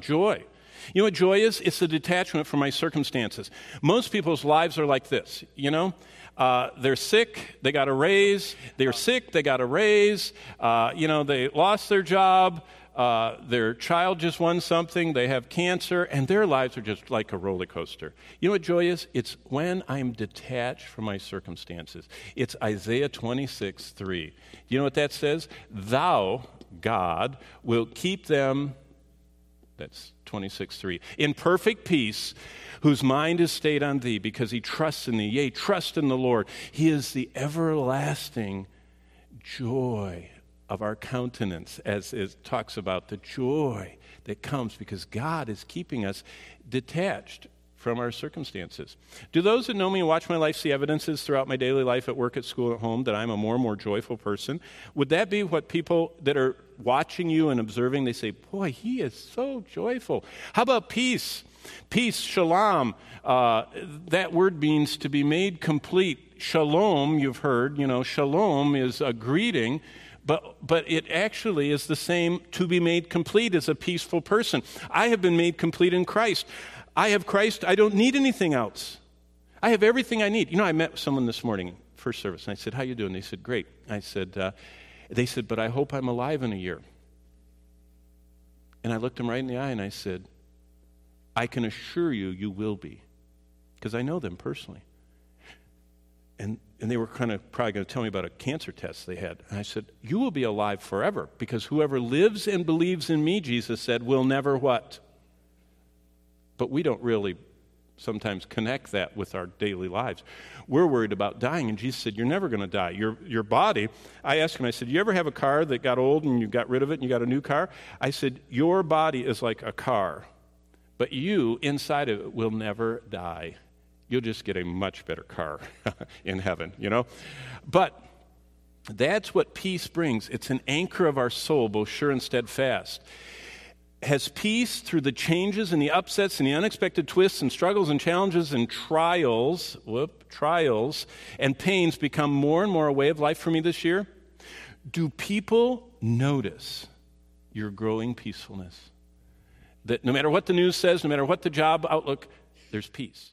Joy. You know what joy is? It's the detachment from my circumstances. Most people's lives are like this, you know? Uh, they're sick, they got a raise. They're sick, they got a raise. Uh, you know, they lost their job. Uh, their child just won something, they have cancer, and their lives are just like a roller coaster. You know what joy is? It's when I'm detached from my circumstances. It's Isaiah 26, 3. You know what that says? Thou, God, will keep them, that's 26, 3, in perfect peace whose mind is stayed on thee because he trusts in thee. Yea, trust in the Lord. He is the everlasting joy of our countenance, as it talks about the joy that comes because God is keeping us detached from our circumstances. Do those that know me and watch my life see evidences throughout my daily life at work, at school, at home that I'm a more and more joyful person? Would that be what people that are watching you and observing, they say, Boy, he is so joyful. How about peace? Peace, shalom, uh, that word means to be made complete. Shalom, you've heard, you know, shalom is a greeting but, but it actually is the same to be made complete as a peaceful person. I have been made complete in Christ. I have Christ. I don't need anything else. I have everything I need. You know, I met someone this morning, first service, and I said, "How you doing?" They said, "Great." I said, uh, "They said, but I hope I'm alive in a year." And I looked them right in the eye and I said, "I can assure you, you will be, because I know them personally." And and they were kind of probably going to tell me about a cancer test they had. And I said, You will be alive forever because whoever lives and believes in me, Jesus said, will never what? But we don't really sometimes connect that with our daily lives. We're worried about dying, and Jesus said, You're never going to die. Your, your body, I asked him, I said, You ever have a car that got old and you got rid of it and you got a new car? I said, Your body is like a car, but you inside of it will never die you'll just get a much better car in heaven, you know? But that's what peace brings. It's an anchor of our soul, both sure and steadfast. Has peace through the changes and the upsets and the unexpected twists and struggles and challenges and trials, whoop, trials and pains become more and more a way of life for me this year? Do people notice your growing peacefulness? That no matter what the news says, no matter what the job outlook, there's peace.